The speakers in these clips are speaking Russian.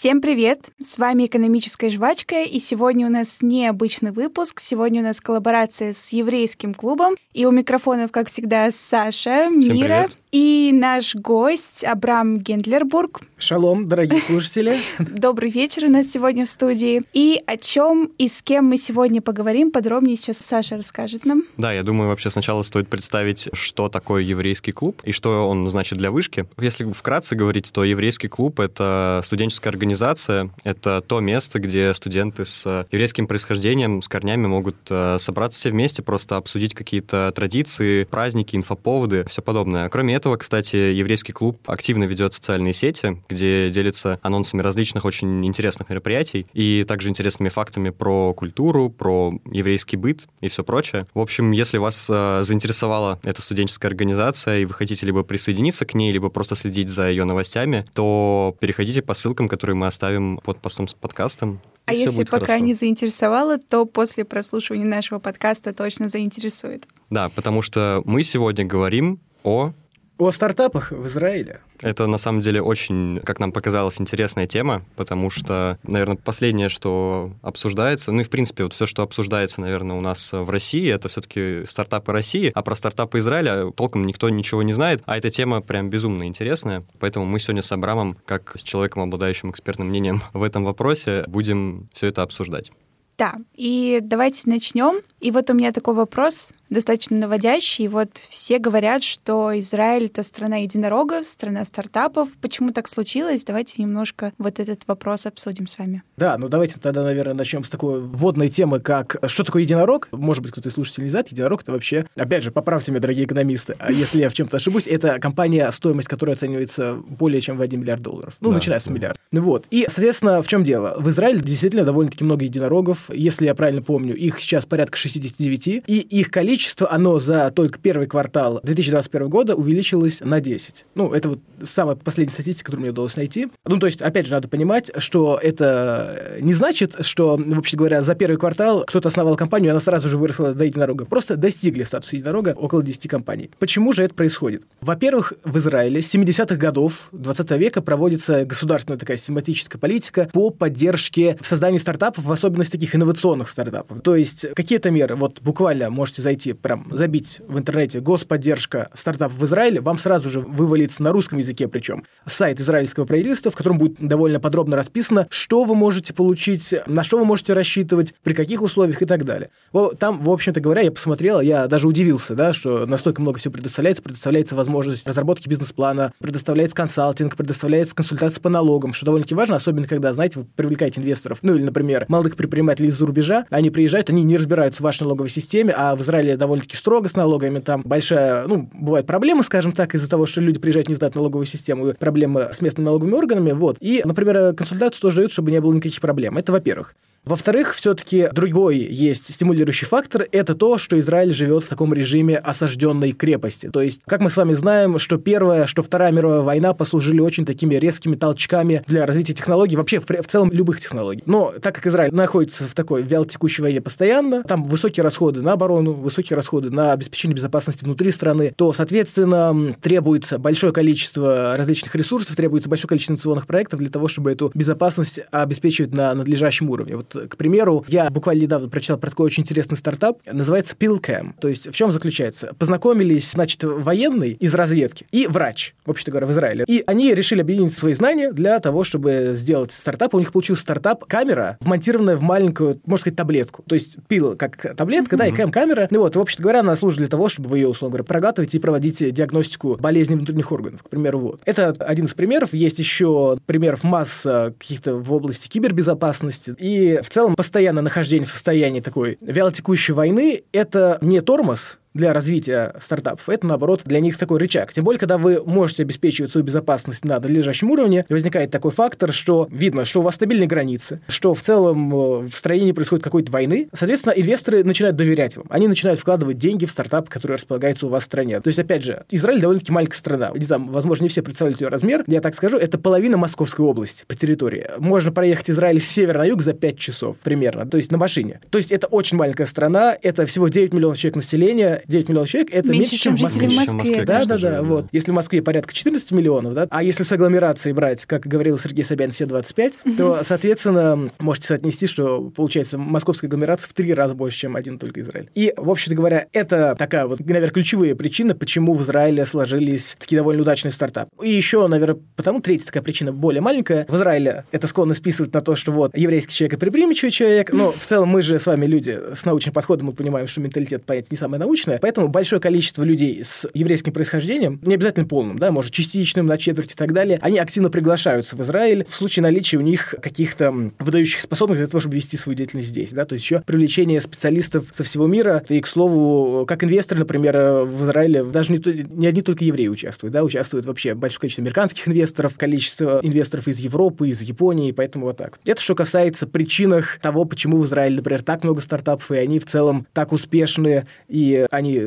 Всем привет! С вами «Экономическая жвачка», и сегодня у нас необычный выпуск. Сегодня у нас коллаборация с еврейским клубом, и у микрофонов, как всегда, Саша, Всем Мира привет. И наш гость Абрам Гендлербург. Шалом, дорогие слушатели. Добрый вечер у нас сегодня в студии. И о чем и с кем мы сегодня поговорим, подробнее сейчас Саша расскажет нам. Да, я думаю, вообще сначала стоит представить, что такое еврейский клуб и что он значит для вышки. Если вкратце говорить, то еврейский клуб — это студенческая организация, это то место, где студенты с еврейским происхождением, с корнями могут э, собраться все вместе, просто обсудить какие-то традиции, праздники, инфоповоды, все подобное. Кроме этого, кстати, еврейский клуб активно ведет социальные сети, где делится анонсами различных очень интересных мероприятий и также интересными фактами про культуру, про еврейский быт и все прочее. В общем, если вас э, заинтересовала эта студенческая организация, и вы хотите либо присоединиться к ней, либо просто следить за ее новостями, то переходите по ссылкам, которые мы оставим под постом с подкастом. А если пока хорошо. не заинтересовало, то после прослушивания нашего подкаста точно заинтересует. Да, потому что мы сегодня говорим о О стартапах в Израиле. Это на самом деле очень, как нам показалось, интересная тема, потому что, наверное, последнее, что обсуждается, ну и в принципе вот все, что обсуждается, наверное, у нас в России, это все-таки стартапы России, а про стартапы Израиля толком никто ничего не знает, а эта тема прям безумно интересная, поэтому мы сегодня с Абрамом, как с человеком, обладающим экспертным мнением в этом вопросе, будем все это обсуждать. Да, и давайте начнем. И вот у меня такой вопрос, достаточно наводящий. Вот все говорят, что Израиль — это страна единорогов, страна стартапов. Почему так случилось? Давайте немножко вот этот вопрос обсудим с вами. Да, ну давайте тогда, наверное, начнем с такой вводной темы, как что такое единорог. Может быть, кто-то из слушателей не знает, единорог это вообще, опять же, поправьте меня, дорогие экономисты, а если я в чем-то ошибусь, это компания, стоимость которой оценивается более чем в 1 миллиард долларов. Ну, Да, начиная с да. миллиарда. Ну вот. И, соответственно, в чем дело? В Израиле действительно довольно-таки много единорогов. Если я правильно помню, их сейчас порядка 69, и их количество, оно за только первый квартал 2021 года увеличилось на 10. Ну, это вот самая последняя статистика, которую мне удалось найти. Ну, то есть, опять же, надо понимать, что это не значит, что, вообще говоря, за первый квартал кто-то основал компанию, и она сразу же выросла до единорога. Просто достигли статуса единорога около 10 компаний. Почему же это происходит? Во-первых, в Израиле с 70-х годов 20 века проводится государственная такая систематическая политика по поддержке в создании стартапов, в особенности таких инновационных стартапов. То есть какие-то меры, вот буквально можете зайти, прям забить в интернете господдержка. Стартапов в Израиле, вам сразу же вывалится на русском языке причем сайт израильского правительства, в котором будет довольно подробно расписано, что вы можете получить, на что вы можете рассчитывать, при каких условиях и так далее. Там, в общем-то говоря, я посмотрел, я даже удивился, да, что настолько много всего предоставляется, предоставляется возможность разработки бизнес-плана, предоставляется консалтинг, предоставляется консультация по налогам, что довольно-таки важно, особенно когда, знаете, вы привлекаете инвесторов, ну или, например, молодых предпринимателей из-за рубежа, они приезжают, они не разбираются в вашей налоговой системе, а в Израиле довольно-таки строго с налогами, там большая, ну, бывает проблема, скажем так, из-за того, что люди приезжают, не знают налоговую систему, проблемы с местными налоговыми органами, вот. И, например, консультацию тоже дают, чтобы не было никаких проблем. Это во-первых. Во-вторых, все-таки другой есть стимулирующий фактор – это то, что Израиль живет в таком режиме осажденной крепости. То есть, как мы с вами знаем, что Первая, что Вторая мировая война послужили очень такими резкими толчками для развития технологий, вообще в, в целом любых технологий. Но так как Израиль находится в такой вялотекущей войне постоянно, там высокие расходы на оборону, высокие расходы на обеспечение безопасности внутри страны, то, соответственно, требуется большое количество различных ресурсов, требуется большое количество инновационных проектов для того, чтобы эту безопасность обеспечивать на надлежащем уровне. Вот, к примеру, я буквально недавно прочитал про такой очень интересный стартап, называется Pillcam. То есть в чем заключается? Познакомились, значит, военный из разведки и врач, вообще-то говоря, в Израиле. И они решили объединить свои знания для того, чтобы сделать стартап. У них получился стартап камера, вмонтированная в маленькую, можно сказать, таблетку. То есть пил как таблетка, да, и кэм-камера. Ну вот, вообще-то говоря, она служит для того, чтобы вы ее, условно говоря, проглатывать и проводить диагностику болезней внутренних органов, к примеру, вот. Это один из примеров. Есть еще примеров масса каких-то в области кибербезопасности. И в целом постоянное нахождение в состоянии такой вялотекущей войны – это не тормоз, для развития стартапов, это, наоборот, для них такой рычаг. Тем более, когда вы можете обеспечивать свою безопасность на надлежащем уровне, возникает такой фактор, что видно, что у вас стабильные границы, что в целом э, в строении не происходит какой-то войны. Соответственно, инвесторы начинают доверять вам. Они начинают вкладывать деньги в стартап, который располагается у вас в стране. То есть, опять же, Израиль довольно-таки маленькая страна. Не знаю, возможно, не все представляют ее размер. Я так скажу, это половина Московской области по территории. Можно проехать Израиль с севера на юг за 5 часов примерно, то есть на машине. То есть это очень маленькая страна, это всего 9 миллионов человек населения, это 9 миллионов человек, это меньше, меньше чем, в Москве. В Москве. Да, да, да, вот. Если в Москве порядка 14 миллионов, да, а если с агломерацией брать, как говорил Сергей Собянин, все 25, то, соответственно, можете соотнести, что получается московская агломерация в три раза больше, чем один только Израиль. И, в общем-то говоря, это такая вот, наверное, ключевые причины, почему в Израиле сложились такие довольно удачные стартапы. И еще, наверное, потому третья такая причина более маленькая. В Израиле это склонно списывать на то, что вот еврейский человек это предприимчивый человек, но в целом мы же с вами люди с научным подходом, мы понимаем, что менталитет понятие не самое научное, поэтому большое количество людей с еврейским происхождением, не обязательно полным, да, может, частичным, на четверть и так далее, они активно приглашаются в Израиль в случае наличия у них каких-то выдающих способностей для того, чтобы вести свою деятельность здесь, да, то есть еще привлечение специалистов со всего мира, и, к слову, как инвесторы, например, в Израиле даже не, не одни только евреи участвуют, да, участвуют вообще большое количество американских инвесторов, количество инвесторов из Европы, из Японии, поэтому вот так. Это что касается причинах того, почему в Израиле, например, так много стартапов, и они в целом так успешны, и они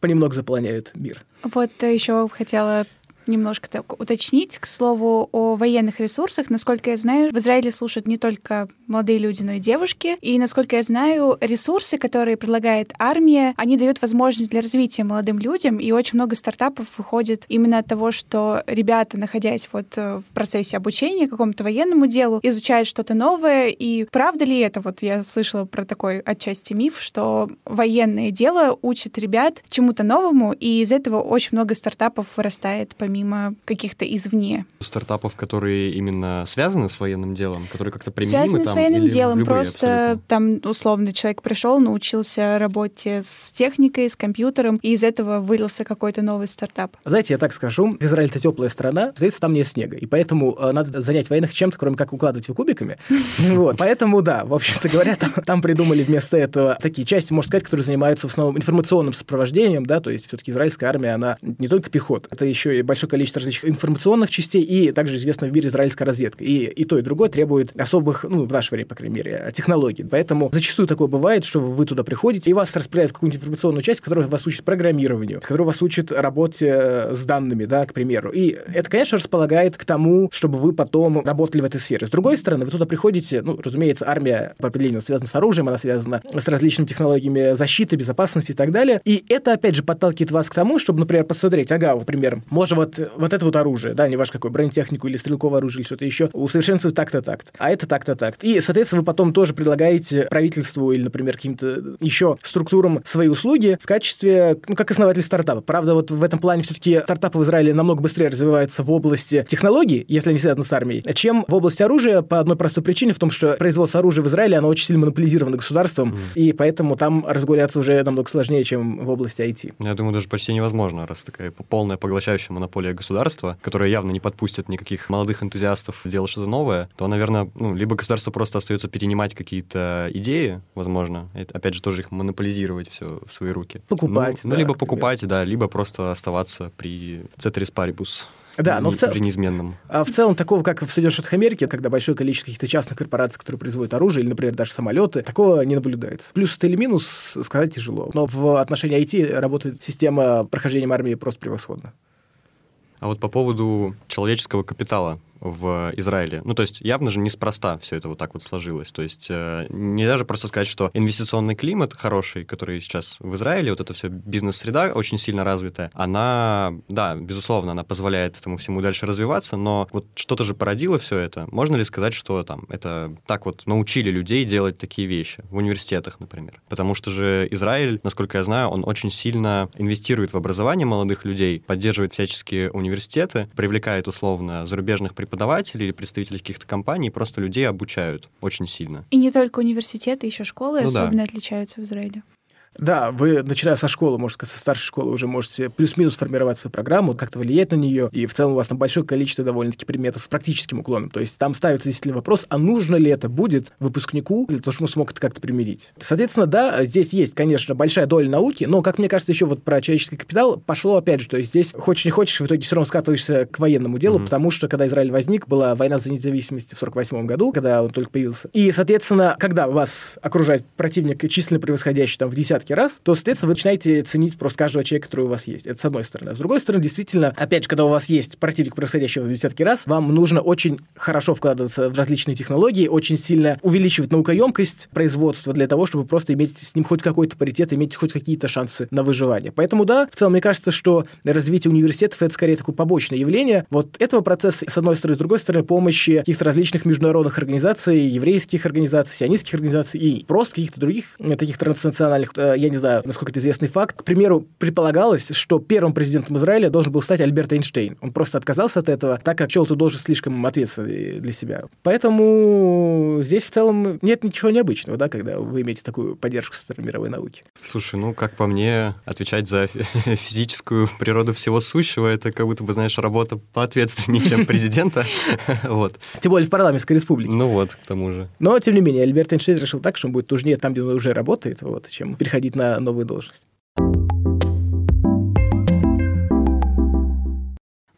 понемногу заполняют мир. Вот еще хотела немножко так уточнить. К слову, о военных ресурсах. Насколько я знаю, в Израиле слушают не только молодые люди, но и девушки. И, насколько я знаю, ресурсы, которые предлагает армия, они дают возможность для развития молодым людям. И очень много стартапов выходит именно от того, что ребята, находясь вот э, в процессе обучения какому-то военному делу, изучают что-то новое. И правда ли это? Вот я слышала про такой отчасти миф, что военное дело учит ребят чему-то новому, и из этого очень много стартапов вырастает по помимо каких-то извне. Стартапов, которые именно связаны с военным делом, которые как-то применимы Связаны там, с военным или делом, просто абсолютно? там условно человек пришел, научился работе с техникой, с компьютером, и из этого вылился какой-то новый стартап. Знаете, я так скажу, Израиль это теплая страна, соответственно, там нет снега, и поэтому э, надо занять военных чем-то, кроме как укладывать его кубиками. Вот, поэтому да, в общем-то говоря, там, там придумали вместо этого такие части, можно сказать, которые занимаются в основном информационным сопровождением, да, то есть все-таки израильская армия, она не только пехота, это еще и большой большое количество различных информационных частей и также известна в мире израильская разведка. И, и то, и другое требует особых, ну, в наше время, по крайней мере, технологий. Поэтому зачастую такое бывает, что вы туда приходите, и вас распределяют какую-нибудь информационную часть, которая вас учит программированию, которая вас учит работе э, с данными, да, к примеру. И это, конечно, располагает к тому, чтобы вы потом работали в этой сфере. С другой стороны, вы туда приходите, ну, разумеется, армия по определению связана с оружием, она связана с различными технологиями защиты, безопасности и так далее. И это, опять же, подталкивает вас к тому, чтобы, например, посмотреть, ага, например, можно вот, вот вот это вот оружие, да, не ваш какой, бронетехнику или стрелковое оружие или что-то еще, усовершенствовать так-то так а это так-то так И, соответственно, вы потом тоже предлагаете правительству или, например, каким-то еще структурам свои услуги в качестве, ну, как основатель стартапа. Правда, вот в этом плане все-таки стартапы в Израиле намного быстрее развиваются в области технологий, если они связаны с армией, чем в области оружия по одной простой причине, в том, что производство оружия в Израиле, оно очень сильно монополизировано государством, mm. и поэтому там разгуляться уже намного сложнее, чем в области IT. Я думаю, даже почти невозможно, раз такая полная поглощающая монополия государства государство, которое явно не подпустит никаких молодых энтузиастов делать что-то новое, то, наверное, ну, либо государство просто остается перенимать какие-то идеи, возможно, это, опять же, тоже их монополизировать все в свои руки. Покупать, ну, да, ну, либо покупать, да, либо просто оставаться при Ceteris Paribus. Да, но в, цел... неизменном. А в целом такого, как в Соединенных Штатах Америки, когда большое количество каких-то частных корпораций, которые производят оружие, или, например, даже самолеты, такого не наблюдается. Плюс это или минус, сказать тяжело. Но в отношении IT работает система прохождения армии просто превосходно. А вот по поводу человеческого капитала, в Израиле. Ну, то есть явно же неспроста все это вот так вот сложилось. То есть э, нельзя же просто сказать, что инвестиционный климат хороший, который сейчас в Израиле, вот это все бизнес-среда очень сильно развитая, она, да, безусловно, она позволяет этому всему дальше развиваться, но вот что-то же породило все это. Можно ли сказать, что там это так вот научили людей делать такие вещи в университетах, например? Потому что же Израиль, насколько я знаю, он очень сильно инвестирует в образование молодых людей, поддерживает всяческие университеты, привлекает условно зарубежных преподавателей, преподавателей или представителей каких-то компаний просто людей обучают очень сильно. И не только университеты, еще школы ну, особенно да. отличаются в Израиле. Да, вы, начиная со школы, может, со старшей школы, уже можете плюс-минус формировать свою программу, как-то влиять на нее, и в целом у вас там большое количество довольно-таки предметов с практическим уклоном. То есть там ставится действительно вопрос, а нужно ли это будет выпускнику для того, чтобы он смог это как-то примирить. Соответственно, да, здесь есть, конечно, большая доля науки, но, как мне кажется, еще вот про человеческий капитал пошло, опять же, то есть здесь, хочешь не хочешь, в итоге все равно скатываешься к военному делу, mm-hmm. потому что, когда Израиль возник, была война за независимость в 48 году, когда он только появился. И, соответственно, когда вас окружает противник численно превосходящий там в десятки десятки раз, то, соответственно, вы начинаете ценить просто каждого человека, который у вас есть. Это с одной стороны. С другой стороны, действительно, опять же, когда у вас есть противник происходящего десятки раз, вам нужно очень хорошо вкладываться в различные технологии, очень сильно увеличивать наукоемкость производства для того, чтобы просто иметь с ним хоть какой-то паритет, иметь хоть какие-то шансы на выживание. Поэтому, да, в целом, мне кажется, что развитие университетов — это скорее такое побочное явление. Вот этого процесса, с одной стороны, с другой стороны, помощи каких-то различных международных организаций, еврейских организаций, сионистских организаций и просто каких-то других э, таких транснациональных, я не знаю, насколько это известный факт. К примеру, предполагалось, что первым президентом Израиля должен был стать Альберт Эйнштейн. Он просто отказался от этого, так как счел эту должность слишком ответственной для себя. Поэтому здесь в целом нет ничего необычного, да, когда вы имеете такую поддержку со стороны мировой науки. Слушай, ну, как по мне, отвечать за физическую природу всего сущего, это как будто бы, знаешь, работа поответственнее, чем президента. Вот. Тем более в парламентской республике. Ну вот, к тому же. Но, тем не менее, Альберт Эйнштейн решил так, что он будет нужнее там, где он уже работает, вот, чем переходить на новую должность.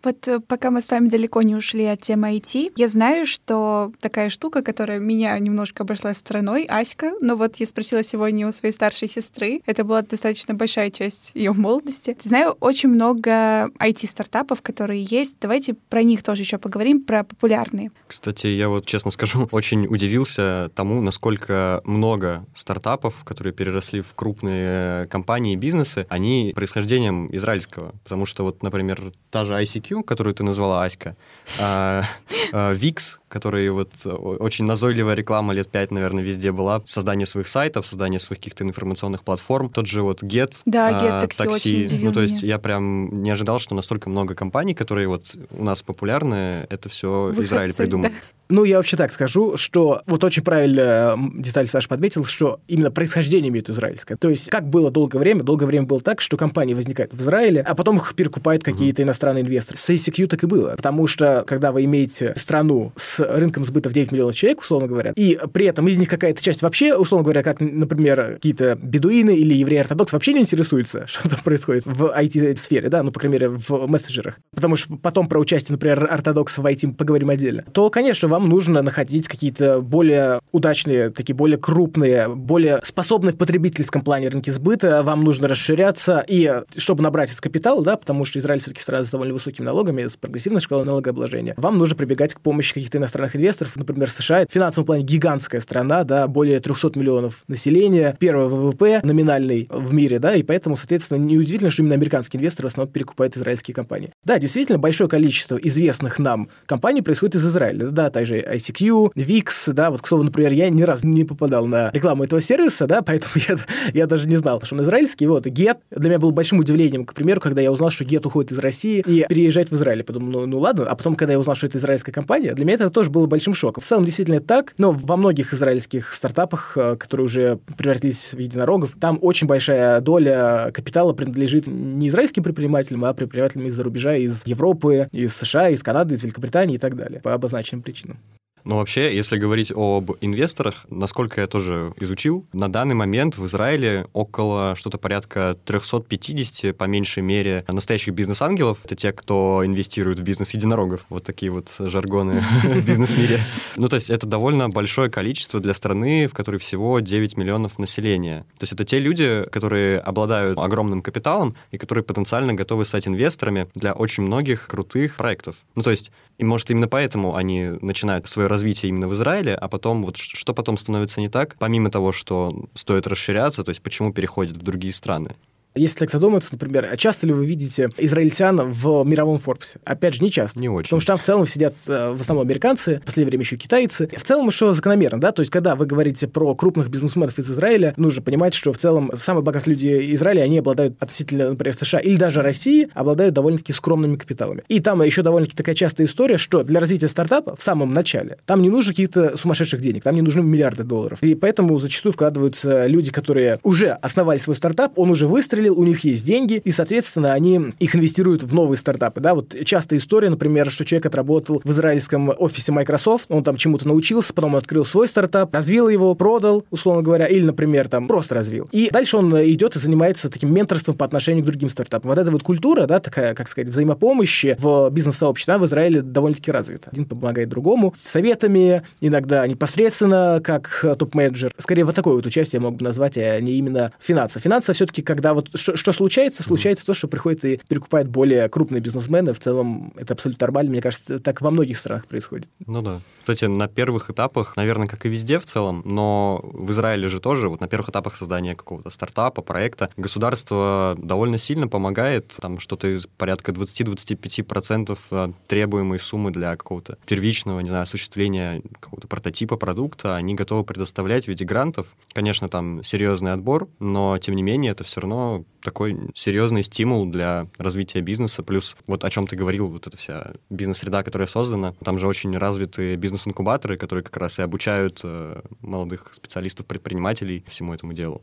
Вот э, пока мы с вами далеко не ушли от темы IT, я знаю, что такая штука, которая меня немножко обошла стороной, Аська, но вот я спросила сегодня у своей старшей сестры, это была достаточно большая часть ее молодости. Знаю очень много IT-стартапов, которые есть. Давайте про них тоже еще поговорим, про популярные. Кстати, я вот, честно скажу, очень удивился тому, насколько много стартапов, которые переросли в крупные компании и бизнесы, они происхождением израильского. Потому что вот, например, та же ICQ, которую ты назвала Аська, а, а, Викс, который вот очень назойливая реклама лет пять, наверное, везде была, создание своих сайтов, создание своих каких-то информационных платформ, тот же вот Get, да, Get, такси, ну то есть я прям не ожидал, что настолько много компаний, которые вот у нас популярны, это все Выходцы, Израиль придумал. Да. Ну, я вообще так скажу, что вот очень правильно деталь Саша подметил, что именно происхождение имеет израильское. То есть, как было долгое время, долгое время было так, что компании возникают в Израиле, а потом их перекупают какие-то mm-hmm. Иностранные инвесторы. С ACQ так и было. Потому что, когда вы имеете страну с рынком сбыта в 9 миллионов человек, условно говоря, и при этом из них какая-то часть вообще, условно говоря, как, например, какие-то бедуины или евреи-ортодокс вообще не интересуются, что там происходит в IT-сфере, да, ну, по крайней мере, в мессенджерах. Потому что потом про участие, например, ортодоксов в IT поговорим отдельно. То, конечно, вам нужно находить какие-то более удачные, такие более крупные, более способные в потребительском плане рынки сбыта, вам нужно расширяться, и чтобы набрать этот капитал, да, потому что Израиль все-таки страна с довольно высокими налогами, с прогрессивной шкалой налогообложения, вам нужно прибегать к помощи каких-то иностранных инвесторов, например, США, в финансовом плане гигантская страна, да, более 300 миллионов населения, первый ВВП номинальный в мире, да, и поэтому, соответственно, неудивительно, что именно американские инвесторы в основном перекупают израильские компании. Да, действительно, большое количество известных нам компаний происходит из Израиля, да, также ICQ, VIX, да, вот, к слову, например, я ни разу не попадал на рекламу этого сервиса, да, поэтому я, я даже не знал, что он израильский. Вот, Get для меня был большим удивлением, к примеру, когда я узнал, что Get уходит из России и переезжает в Израиль. Я подумал, ну, ну ладно, а потом, когда я узнал, что это израильская компания, для меня это тоже было большим шоком. В целом, действительно так, но во многих израильских стартапах, э, которые уже превратились в единорогов, там очень большая доля капитала принадлежит не израильским предпринимателям, а предпринимателям из-за рубежа, из Европы, из США, из Канады, из Великобритании и так далее, по обозначенным причинам. Но вообще, если говорить об инвесторах, насколько я тоже изучил, на данный момент в Израиле около что-то порядка 350, по меньшей мере, настоящих бизнес-ангелов. Это те, кто инвестирует в бизнес единорогов. Вот такие вот жаргоны в бизнес-мире. Ну, то есть это довольно большое количество для страны, в которой всего 9 миллионов населения. То есть это те люди, которые обладают огромным капиталом и которые потенциально готовы стать инвесторами для очень многих крутых проектов. Ну, то есть и, может, именно поэтому они начинают свое развитие именно в Израиле, а потом вот что потом становится не так, помимо того, что стоит расширяться, то есть почему переходят в другие страны. Если так задуматься, например, а часто ли вы видите израильтян в мировом Форбсе? Опять же, не часто. Не очень. Потому что там в целом сидят э, в основном американцы, в последнее время еще китайцы. В целом еще закономерно, да? То есть, когда вы говорите про крупных бизнесменов из Израиля, нужно понимать, что в целом самые богатые люди Израиля, они обладают относительно, например, США или даже России, обладают довольно-таки скромными капиталами. И там еще довольно-таки такая частая история, что для развития стартапа в самом начале там не нужно каких-то сумасшедших денег, там не нужны миллиарды долларов. И поэтому зачастую вкладываются люди, которые уже основали свой стартап, он уже выстрелил, выстрелил, у них есть деньги, и, соответственно, они их инвестируют в новые стартапы. Да? Вот частая история, например, что человек отработал в израильском офисе Microsoft, он там чему-то научился, потом открыл свой стартап, развил его, продал, условно говоря, или, например, там просто развил. И дальше он идет и занимается таким менторством по отношению к другим стартапам. Вот эта вот культура, да, такая, как сказать, взаимопомощи в бизнес-сообществе, в Израиле довольно-таки развита. Один помогает другому советами, иногда непосредственно как топ-менеджер. Скорее, вот такое вот участие я мог бы назвать, а не именно финансы. Финансы все-таки, когда вот что, что случается, случается то, что приходит и перекупает более крупные бизнесмены. В целом, это абсолютно нормально. Мне кажется, так во многих странах происходит. Ну да. Кстати, на первых этапах, наверное, как и везде в целом, но в Израиле же тоже, вот на первых этапах создания какого-то стартапа, проекта, государство довольно сильно помогает, там что-то из порядка 20-25% э, требуемой суммы для какого-то первичного, не знаю, осуществления какого-то прототипа продукта, они готовы предоставлять в виде грантов. Конечно, там серьезный отбор, но, тем не менее, это все равно такой серьезный стимул для развития бизнеса. Плюс, вот о чем ты говорил, вот эта вся бизнес-среда, которая создана, там же очень развитые бизнес бизнес-инкубаторы, которые как раз и обучают э, молодых специалистов-предпринимателей всему этому делу.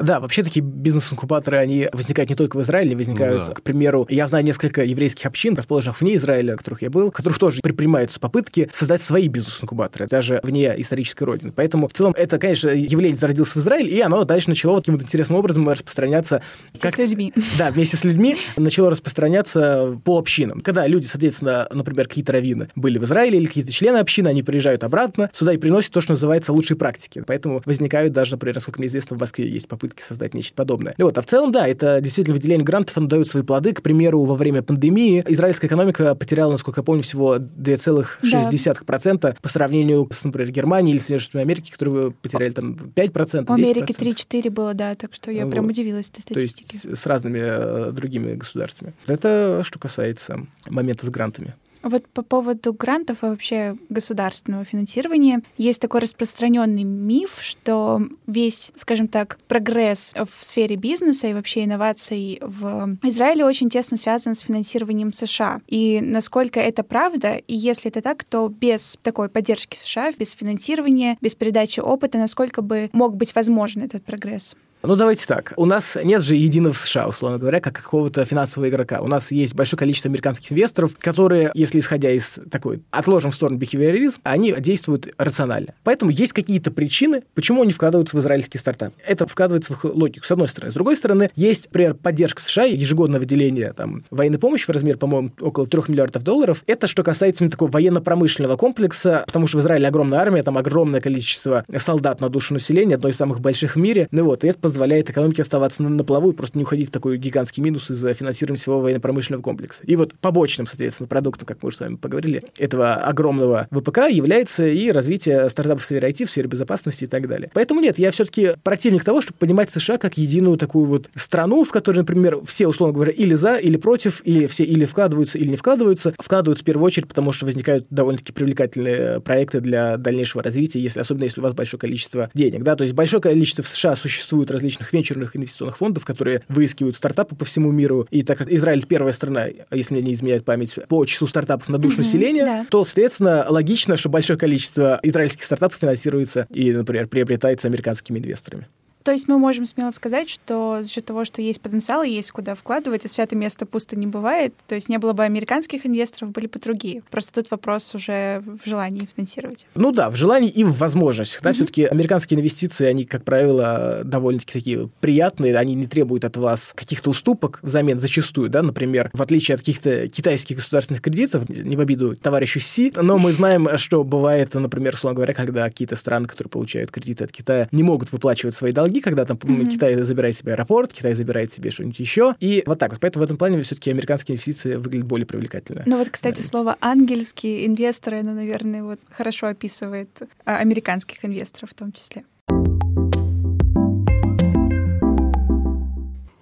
Да, вообще такие бизнес-инкубаторы, они возникают не только в Израиле, возникают, ну, да. к примеру, я знаю несколько еврейских общин, расположенных вне Израиля, в которых я был, в которых тоже предпринимаются попытки создать свои бизнес-инкубаторы, даже вне исторической родины. Поэтому в целом это, конечно, явление зародилось в Израиле, и оно дальше начало вот таким вот интересным образом распространяться. Вместе как, с людьми. Да, вместе с людьми начало распространяться по общинам. Когда люди, соответственно, например, какие-то раввины были в Израиле или какие-то члены общины, они приезжают обратно сюда и приносят то, что называется лучшие практики. Поэтому возникают даже, например, насколько мне известно, в Москве есть попытки создать нечто подобное. И вот, а в целом, да, это действительно выделение грантов, оно дает свои плоды. К примеру, во время пандемии израильская экономика потеряла, насколько я помню, всего 2,6% да. по сравнению с, например, Германией или Соединенными Штатами Америки, которые потеряли там 5%, В Америке 3-4 было, да, так что я вот. прям удивилась этой статистике. То есть с разными э, другими государствами. Это что касается момента с грантами. Вот по поводу грантов и вообще государственного финансирования есть такой распространенный миф, что весь, скажем так, прогресс в сфере бизнеса и вообще инноваций в Израиле очень тесно связан с финансированием США. И насколько это правда, и если это так, то без такой поддержки США, без финансирования, без передачи опыта, насколько бы мог быть возможен этот прогресс? Ну, давайте так. У нас нет же единого США, условно говоря, как какого-то финансового игрока. У нас есть большое количество американских инвесторов, которые, если исходя из такой, отложим в сторону бихевиоризм, они действуют рационально. Поэтому есть какие-то причины, почему они вкладываются в израильский стартап. Это вкладывается в их логику, с одной стороны. С другой стороны, есть, например, поддержка США, ежегодное выделение там, военной помощи в размере, по-моему, около 3 миллиардов долларов. Это что касается именно такого военно-промышленного комплекса, потому что в Израиле огромная армия, там огромное количество солдат на душу населения, одно из самых больших в мире. Ну вот, и это позволяет экономике оставаться на, на плаву и просто не уходить в такой гигантский минус из-за финансирования всего военно-промышленного комплекса. И вот побочным, соответственно, продуктом, как мы уже с вами поговорили, этого огромного ВПК является и развитие стартапов в сфере IT, в сфере безопасности и так далее. Поэтому нет, я все-таки противник того, чтобы понимать США как единую такую вот страну, в которой, например, все, условно говоря, или за, или против, или все или вкладываются, или не вкладываются. Вкладываются в первую очередь, потому что возникают довольно-таки привлекательные проекты для дальнейшего развития, если, особенно если у вас большое количество денег. Да? То есть большое количество в США существует различных венчурных инвестиционных фондов, которые выискивают стартапы по всему миру. И так как Израиль первая страна, если мне не изменяет память, по числу стартапов на душу mm-hmm, населения, да. то, соответственно, логично, что большое количество израильских стартапов финансируется и, например, приобретается американскими инвесторами. То есть мы можем смело сказать, что за счет того, что есть потенциал и есть куда вкладывать, и святое место пусто не бывает, то есть не было бы американских инвесторов, были бы другие. Просто тут вопрос уже в желании финансировать. Ну да, в желании и в возможностях. Да, mm-hmm. все-таки американские инвестиции, они, как правило, довольно-таки такие приятные, они не требуют от вас каких-то уступок взамен зачастую, да, например, в отличие от каких-то китайских государственных кредитов, не в обиду товарищу Си, но мы знаем, что бывает, например, условно говоря, когда какие-то страны, которые получают кредиты от Китая, не могут выплачивать свои долги, долги, когда там mm-hmm. Китай забирает себе аэропорт, Китай забирает себе что-нибудь еще. И вот так вот. Поэтому в этом плане все-таки американские инвестиции выглядят более привлекательно. Ну вот, кстати, наверное. слово ангельские инвесторы, оно, наверное, вот хорошо описывает а, американских инвесторов в том числе.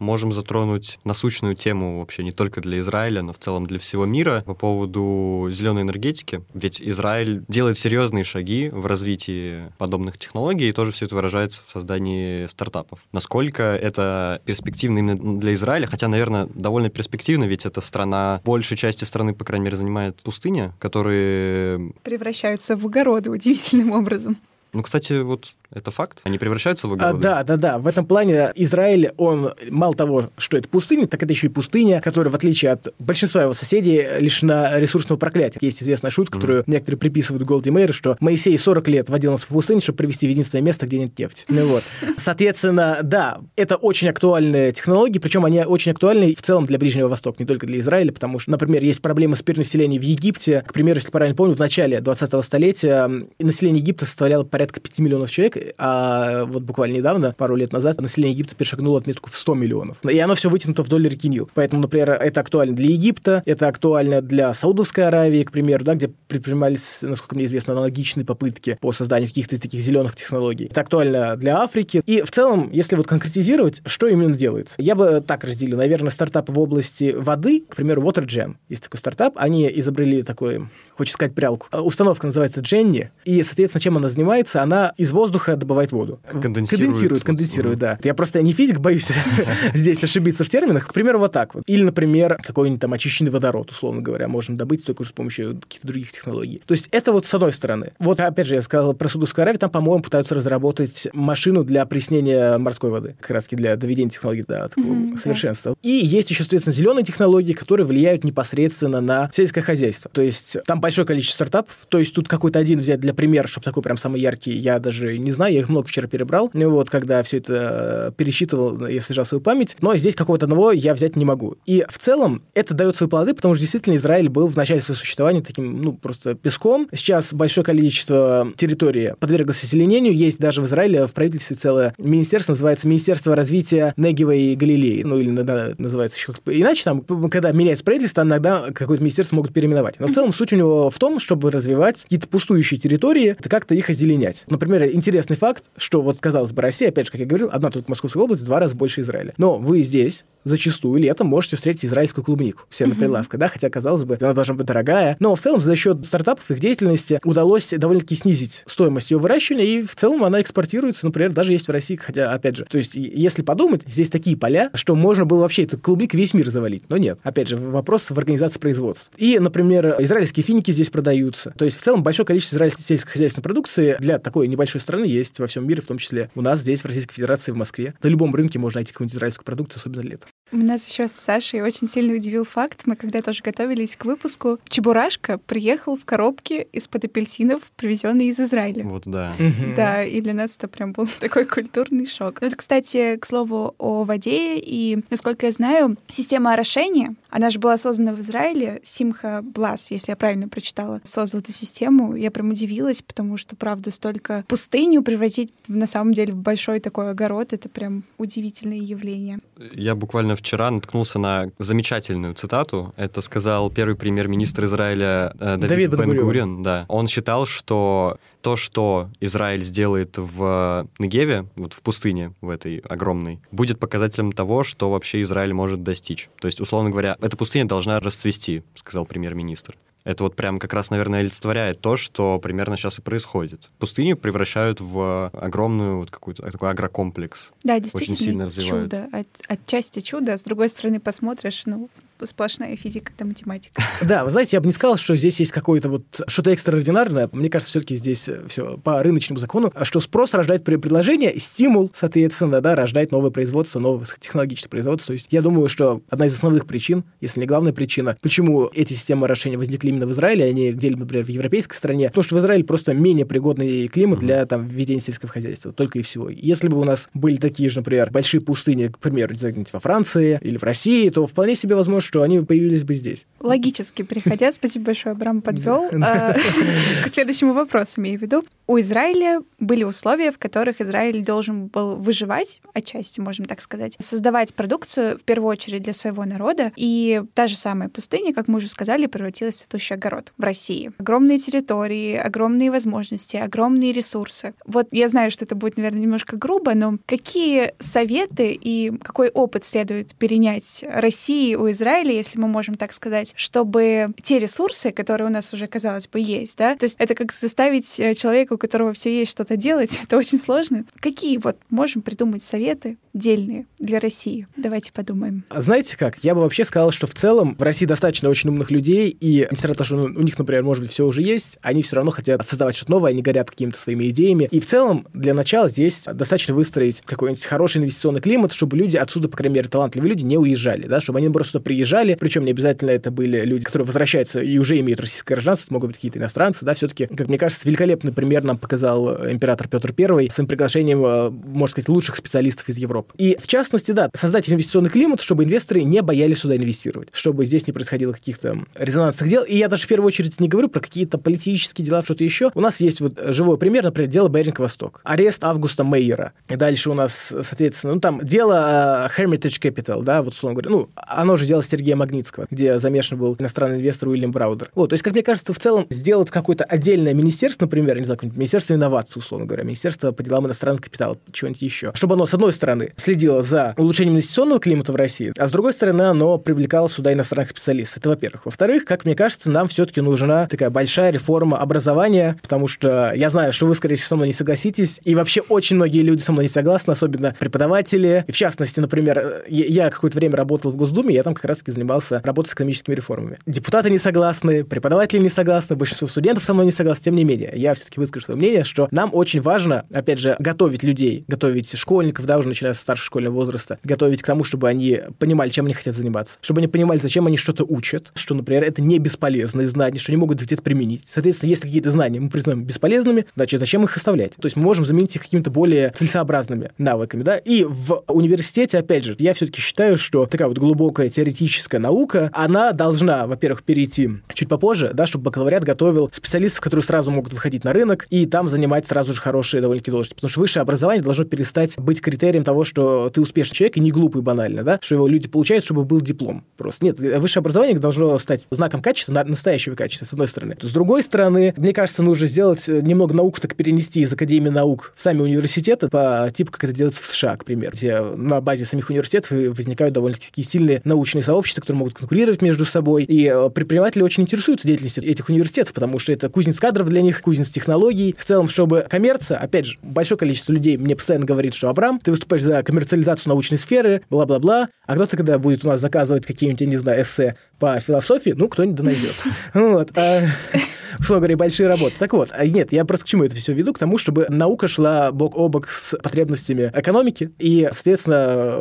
Можем затронуть насущную тему вообще не только для Израиля, но в целом для всего мира по поводу зеленой энергетики. Ведь Израиль делает серьезные шаги в развитии подобных технологий, и тоже все это выражается в создании стартапов. Насколько это перспективно именно для Израиля, хотя, наверное, довольно перспективно, ведь эта страна, большей части страны, по крайней мере, занимает пустыня, которые... Превращаются в огороды удивительным образом. Ну, кстати, вот это факт? Они превращаются в А, огороды? да, да, да. В этом плане Израиль, он мало того, что это пустыня, так это еще и пустыня, которая, в отличие от большинства его соседей, лишена ресурсного проклятия. Есть известная шутка, которую некоторые приписывают Голди Мэйр, что Моисей 40 лет водил нас по пустыне, чтобы привести в единственное место, где нет нефти. Ну вот. Соответственно, да, это очень актуальные технологии, причем они очень актуальны в целом для Ближнего Востока, не только для Израиля, потому что, например, есть проблемы с перенаселением в Египте. К примеру, если правильно помню, в начале 20-го столетия население Египта составляло порядка 5 миллионов человек, а вот буквально недавно, пару лет назад, население Египта перешагнуло отметку в 100 миллионов. И оно все вытянуто вдоль реки Нил. Поэтому, например, это актуально для Египта, это актуально для Саудовской Аравии, к примеру, да, где предпринимались, насколько мне известно, аналогичные попытки по созданию каких-то таких зеленых технологий. Это актуально для Африки. И в целом, если вот конкретизировать, что именно делается? Я бы так разделил. Наверное, стартапы в области воды, к примеру, WaterGen. Есть такой стартап. Они изобрели такой хочется сказать прялку. Установка называется Дженни, и, соответственно, чем она занимается? Она из воздуха добывает воду. Конденсирует. Конденсирует, конденсирует, да. Я просто не физик, боюсь здесь ошибиться в терминах. К примеру, вот так вот. Или, например, какой-нибудь там очищенный водород, условно говоря, можно добыть только с помощью каких-то других технологий. То есть это вот с одной стороны. Вот, опять же, я сказал про Судовскую Аравию, там, по-моему, пытаются разработать машину для опреснения морской воды, как раз для доведения технологий до такого Мгм, да. совершенства. И есть еще, соответственно, зеленые технологии, которые влияют непосредственно на сельское хозяйство. То есть там большое количество стартапов, то есть тут какой-то один взять для примера, чтобы такой прям самый яркий, я даже не знаю, я их много вчера перебрал, ну вот, когда все это э, пересчитывал, я освежал свою память, но здесь какого-то одного я взять не могу. И в целом это дает свои плоды, потому что действительно Израиль был в начале своего существования таким, ну, просто песком. Сейчас большое количество территории подверглось озеленению, есть даже в Израиле в правительстве целое министерство, называется Министерство развития Негева и Галилеи, ну, или иногда называется еще как-то иначе, там, когда меняется правительство, иногда какое-то министерство могут переименовать. Но в целом суть у него в том, чтобы развивать какие-то пустующие территории, это как-то их озеленять. Например, интересный факт, что вот, казалось бы, Россия, опять же, как я говорил, одна только Московская область, в два раза больше Израиля. Но вы здесь зачастую летом можете встретить израильскую клубнику себя на прилавке, да, хотя, казалось бы, она должна быть дорогая. Но в целом за счет стартапов, их деятельности удалось довольно-таки снизить стоимость ее выращивания, и в целом она экспортируется, например, даже есть в России, хотя, опять же, то есть, если подумать, здесь такие поля, что можно было вообще эту клубнику весь мир завалить. Но нет, опять же, вопрос в организации производства. И, например, израильские финики здесь продаются. То есть, в целом, большое количество израильской сельскохозяйственной продукции для такой небольшой страны есть во всем мире, в том числе у нас здесь, в Российской Федерации, в Москве. На любом рынке можно найти какую-нибудь израильскую продукцию, особенно летом. Нас еще с Сашей очень сильно удивил факт. Мы когда тоже готовились к выпуску, Чебурашка приехал в коробке из-под апельсинов, привезенный из Израиля. Вот, да. Да, и для нас это прям был такой культурный шок. Вот, кстати, к слову о воде, и, насколько я знаю, система орошения, она же была создана в Израиле, Симха Блас, если я правильно прочитала, создал эту систему. Я прям удивилась, потому что, правда, столько пустыню превратить на самом деле в большой такой огород, это прям удивительное явление. Я буквально вчера наткнулся на замечательную цитату. Это сказал первый премьер-министр Израиля э, Давид, Давид. Бен-Гурион. Да. Он считал, что то, что Израиль сделает в Негеве, вот в пустыне, в этой огромной, будет показателем того, что вообще Израиль может достичь. То есть, условно говоря, эта пустыня должна расцвести, сказал премьер-министр. Это вот прям как раз, наверное, олицетворяет то, что примерно сейчас и происходит. Пустыню превращают в огромную вот какую-то такой агрокомплекс. Да, действительно, сильно развивают. чудо. От, отчасти чудо, а с другой стороны посмотришь, ну, сплошная физика да математика. Да, вы знаете, я бы не сказал, что здесь есть какое-то вот что-то экстраординарное. Мне кажется, все-таки здесь все по рыночному закону, а что спрос рождает пре- предложение, стимул, соответственно, да, рождает новое производство, новое высокотехнологичное производство. То есть я думаю, что одна из основных причин, если не главная причина, почему эти системы орошения возникли именно в Израиле, а не где-либо, например, в европейской стране, потому что в Израиле просто менее пригодный климат для там ведения сельского хозяйства, только и всего. Если бы у нас были такие же, например, большие пустыни, к примеру, где-нибудь во Франции или в России, то вполне себе возможно, что они появились бы здесь. Логически переходя, спасибо большое, Абрам подвел. а, К следующему вопросу, имею в виду. У Израиля были условия, в которых Израиль должен был выживать, отчасти, можем так сказать, создавать продукцию в первую очередь для своего народа. И та же самая пустыня, как мы уже сказали, превратилась в цветущий огород в России. Огромные территории, огромные возможности, огромные ресурсы. Вот я знаю, что это будет, наверное, немножко грубо, но какие советы и какой опыт следует перенять России у Израиля, если мы можем так сказать, чтобы те ресурсы, которые у нас уже, казалось бы, есть, да, то есть это как заставить э, человека, у которого все есть, что-то делать, это очень сложно. Какие вот можем придумать советы дельные для России? Давайте подумаем. А знаете как? Я бы вообще сказал, что в целом в России достаточно очень умных людей, и несмотря то, что ну, у них, например, может быть, все уже есть, они все равно хотят создавать что-то новое, они горят какими-то своими идеями. И в целом, для начала здесь достаточно выстроить какой-нибудь хороший инвестиционный климат, чтобы люди отсюда, по крайней мере, талантливые люди не уезжали, да, чтобы они просто приезжали, причем не обязательно это были люди, которые возвращаются и уже имеют российское гражданство, могут быть какие-то иностранцы, да, все-таки, как мне кажется, великолепный пример нам показал император Петр I своим приглашением, э, можно сказать, лучших специалистов из Европы. И, в частности, да, создать инвестиционный климат, чтобы инвесторы не боялись сюда инвестировать, чтобы здесь не происходило каких-то резонансных дел. И я даже в первую очередь не говорю про какие-то политические дела, что-то еще. У нас есть вот живой пример, например, дело Беринг Восток. Арест Августа Мейера. И дальше у нас, соответственно, ну там дело э, Hermitage Capital, да, вот условно говоря. Ну, оно же дело Сергея Магнитского, где замешан был иностранный инвестор Уильям Браудер. Вот, то есть, как мне кажется, в целом сделать какое-то отдельное министерство, например, не знаю, министерство инноваций, условно говоря, министерство по делам иностранного капитала, чего-нибудь еще, чтобы оно, с одной стороны, следило за улучшением инвестиционного климата в России, а с другой стороны, оно привлекало сюда иностранных специалистов. Это во-первых. Во-вторых, как мне кажется, нам все-таки нужна такая большая реформа образования, потому что я знаю, что вы, скорее всего, со мной не согласитесь, и вообще очень многие люди со мной не согласны, особенно преподаватели. И в частности, например, я какое-то время работал в Госдуме, я там как раз-таки занимался работой с экономическими реформами. Депутаты не согласны, преподаватели не согласны, большинство студентов со мной не согласны. Тем не менее, я все-таки выскажу свое мнение, что нам очень важно, опять же, готовить людей, готовить школьников, да, уже начиная с старшего школьного возраста, готовить к тому, чтобы они понимали, чем они хотят заниматься, чтобы они понимали, зачем они что-то учат, что, например, это не бесполезные знания, что они могут где-то применить. Соответственно, если какие-то знания мы признаем бесполезными, значит, зачем их оставлять? То есть мы можем заменить их какими-то более целесообразными навыками, да. И в университете, опять же, я все-таки считаю, что такая вот глубокая теоретическая наука, она должна, во-первых, перейти чуть попозже, да, чтобы бакалавриат готовил специалистов, которые сразу могут выходить на рынок и там занимать сразу же хорошие довольно-таки должности. Потому что высшее образование должно перестать быть критерием того, что ты успешный человек и не глупый банально, да, что его люди получают, чтобы был диплом просто. Нет, высшее образование должно стать знаком качества, настоящего качества, с одной стороны. С другой стороны, мне кажется, нужно сделать немного наук так перенести из Академии наук в сами университеты по типу, как это делается в США, к примеру, где на базе самих университетов возникают довольно-таки сильные научные сообщества, которые могут конкурировать между собой. И э, предприниматели очень интересуются деятельностью этих университетов, потому что это кузнец кадров для них, кузнец технологий. В целом, чтобы коммерция, опять же, большое количество людей мне постоянно говорит, что Абрам, ты выступаешь за коммерциализацию научной сферы, бла-бла-бла, а кто-то, когда будет у нас заказывать какие-нибудь, я не знаю, эссе по философии, ну, кто-нибудь да найдется. Вот. А, условно говоря, большие работы. Так вот, а нет, я просто к чему это все веду? К тому, чтобы наука шла бок о бок с потребностями экономики и, соответственно,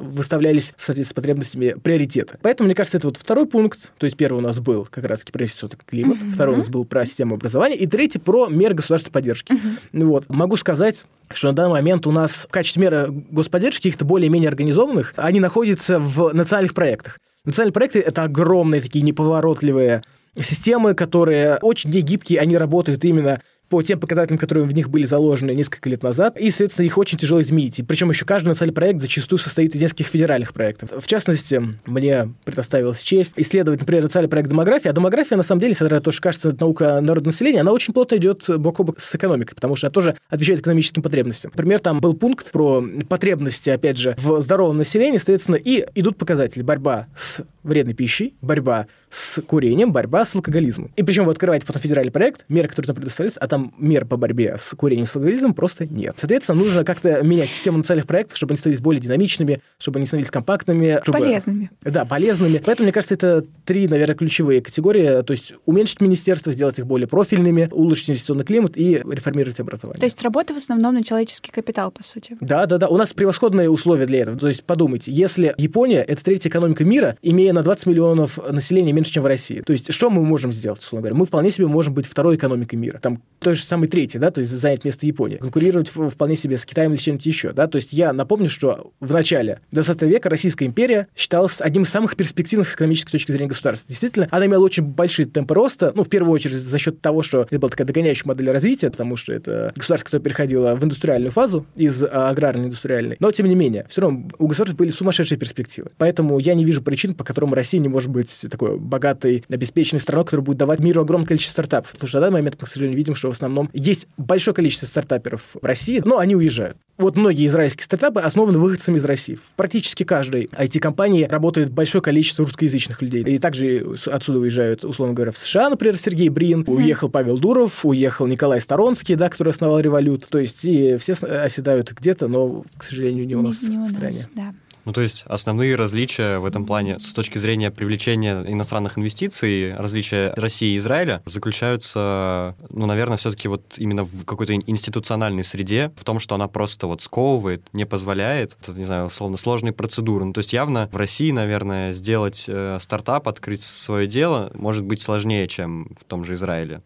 выставлялись в соответствии с потребностями приоритеты. Поэтому, мне кажется, это вот второй пункт. То есть первый у нас был как раз-таки про инвестиционный климат, mm-hmm. второй у нас был про систему образования, и третий про меры государственной поддержки. Mm-hmm. Вот. Могу сказать, что на данный момент у нас в качестве меры господдержки каких-то более-менее организованных, они находятся в национальных проектах. Национальные проекты — это огромные такие неповоротливые системы, которые очень негибкие, они работают именно по тем показателям, которые в них были заложены несколько лет назад, и, соответственно, их очень тяжело изменить. И причем еще каждый национальный проект зачастую состоит из нескольких федеральных проектов. В частности, мне предоставилась честь исследовать, например, национальный проект демографии. А демография, на самом деле, несмотря на то, что кажется наука народного населения, она очень плотно идет бок о бок с экономикой, потому что она тоже отвечает экономическим потребностям. Например, там был пункт про потребности, опять же, в здоровом населении, соответственно, и идут показатели. Борьба с вредной пищей, борьба с курением, борьба с алкоголизмом. И причем вы открываете потом федеральный проект, меры, которые там предоставляются, а там мер по борьбе с курением, с алкоголизмом просто нет. Соответственно, нужно как-то менять систему национальных проектов, чтобы они становились более динамичными, чтобы они становились компактными. Чтобы... Полезными. Да, полезными. Поэтому, мне кажется, это три, наверное, ключевые категории. То есть уменьшить министерство, сделать их более профильными, улучшить инвестиционный климат и реформировать образование. То есть работа в основном на человеческий капитал, по сути. Да, да, да. У нас превосходные условия для этого. То есть подумайте, если Япония — это третья экономика мира, имея на 20 миллионов населения меньше, чем в России, то есть что мы можем сделать, условно говоря? Мы вполне себе можем быть второй экономикой мира. Там той же самой третьей, да, то есть занять место Японии. Конкурировать вполне себе с Китаем или чем-нибудь еще, да. То есть я напомню, что в начале 20 века Российская империя считалась одним из самых перспективных с экономической точки зрения государства. Действительно, она имела очень большие темпы роста, ну, в первую очередь за счет того, что это была такая догоняющая модель развития, потому что это государство, которое переходило в индустриальную фазу из а, аграрной индустриальной. Но, тем не менее, все равно у государства были сумасшедшие перспективы. Поэтому я не вижу причин, по которым Россия не может быть такой богатой, обеспеченной страной, которая будет давать миру огромное количество стартапов. Потому что на данный момент мы, к сожалению, видим, что основном есть большое количество стартаперов в России, но они уезжают. Вот многие израильские стартапы основаны выходцами из России. В практически каждой IT-компании работает большое количество русскоязычных людей. И также отсюда уезжают, условно говоря, в США, например, Сергей Брин, mm-hmm. уехал Павел Дуров, уехал Николай Сторонский, да, который основал револют. То есть и все оседают где-то, но, к сожалению, не у нас не, не у в стране. Нас, да. Ну, то есть основные различия в этом плане с точки зрения привлечения иностранных инвестиций, различия России и Израиля заключаются, ну, наверное, все-таки вот именно в какой-то институциональной среде, в том, что она просто вот сковывает, не позволяет, не знаю, условно, сложные процедуры. Ну, то есть явно в России, наверное, сделать э, стартап, открыть свое дело может быть сложнее, чем в том же Израиле.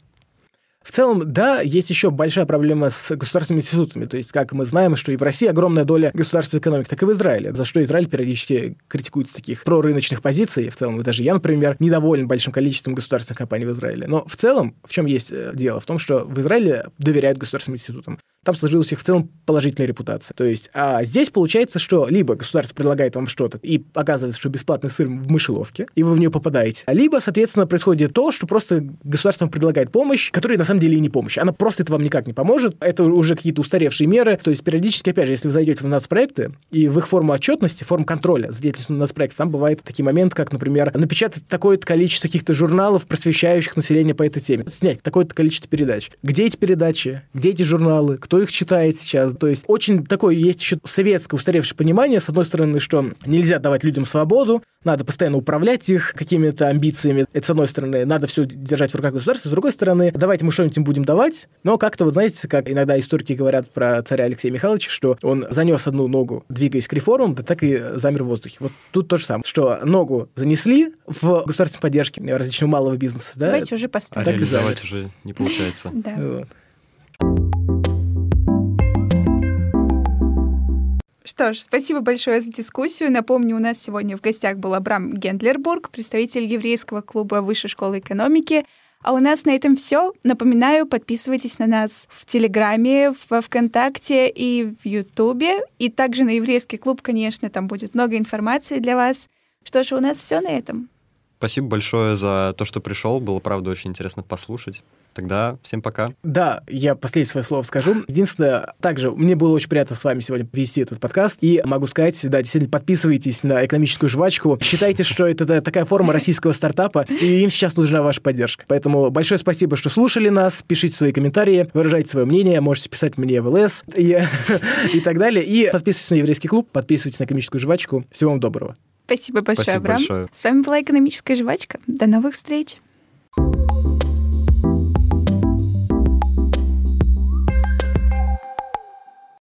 В целом, да, есть еще большая проблема с государственными институтами. То есть, как мы знаем, что и в России огромная доля государственной экономики, так и в Израиле, за что Израиль периодически критикует с таких прорыночных позиций. В целом, даже я, например, недоволен большим количеством государственных компаний в Израиле. Но в целом, в чем есть э, дело? В том, что в Израиле доверяют государственным институтам там сложилась их в целом положительная репутация. То есть, а здесь получается, что либо государство предлагает вам что-то, и оказывается, что бесплатный сыр в мышеловке, и вы в нее попадаете, либо, соответственно, происходит то, что просто государство вам предлагает помощь, которая на самом деле и не помощь. Она просто это вам никак не поможет. Это уже какие-то устаревшие меры. То есть, периодически, опять же, если вы зайдете в нацпроекты, и в их форму отчетности, форму контроля за деятельностью нацпроекта, там бывает такие моменты, как, например, напечатать такое-то количество каких-то журналов, просвещающих население по этой теме, снять такое-то количество передач. Где эти передачи? Где эти журналы? Кто их читает сейчас. То есть очень такое есть еще советское устаревшее понимание, с одной стороны, что нельзя давать людям свободу, надо постоянно управлять их какими-то амбициями. Это с одной стороны, надо все держать в руках государства, с другой стороны, давайте мы что-нибудь им будем давать, но как-то вот знаете, как иногда историки говорят про царя Алексея Михайловича, что он занес одну ногу, двигаясь к реформам, да так и замер в воздухе. Вот тут то же самое, что ногу занесли в государственной поддержке различного малого бизнеса. Да? Давайте уже поставим. А реализовать уже не получается. Да. Что ж, спасибо большое за дискуссию. Напомню, у нас сегодня в гостях был Абрам Гендлербург, представитель еврейского клуба Высшей школы экономики. А у нас на этом все. Напоминаю, подписывайтесь на нас в Телеграме, во Вконтакте и в Ютубе. И также на еврейский клуб, конечно, там будет много информации для вас. Что ж, у нас все на этом. Спасибо большое за то, что пришел. Было, правда, очень интересно послушать. Тогда всем пока. Да, я последнее свое слово скажу. Единственное, также мне было очень приятно с вами сегодня вести этот подкаст. И могу сказать, да, действительно, подписывайтесь на экономическую жвачку. Считайте, что это такая форма российского стартапа, и им сейчас нужна ваша поддержка. Поэтому большое спасибо, что слушали нас. Пишите свои комментарии, выражайте свое мнение, можете писать мне в ЛС и, и так далее. И подписывайтесь на еврейский клуб, подписывайтесь на экономическую жвачку. Всего вам доброго. Спасибо большое, Спасибо Абрам. большое. С вами была экономическая жвачка. До новых встреч.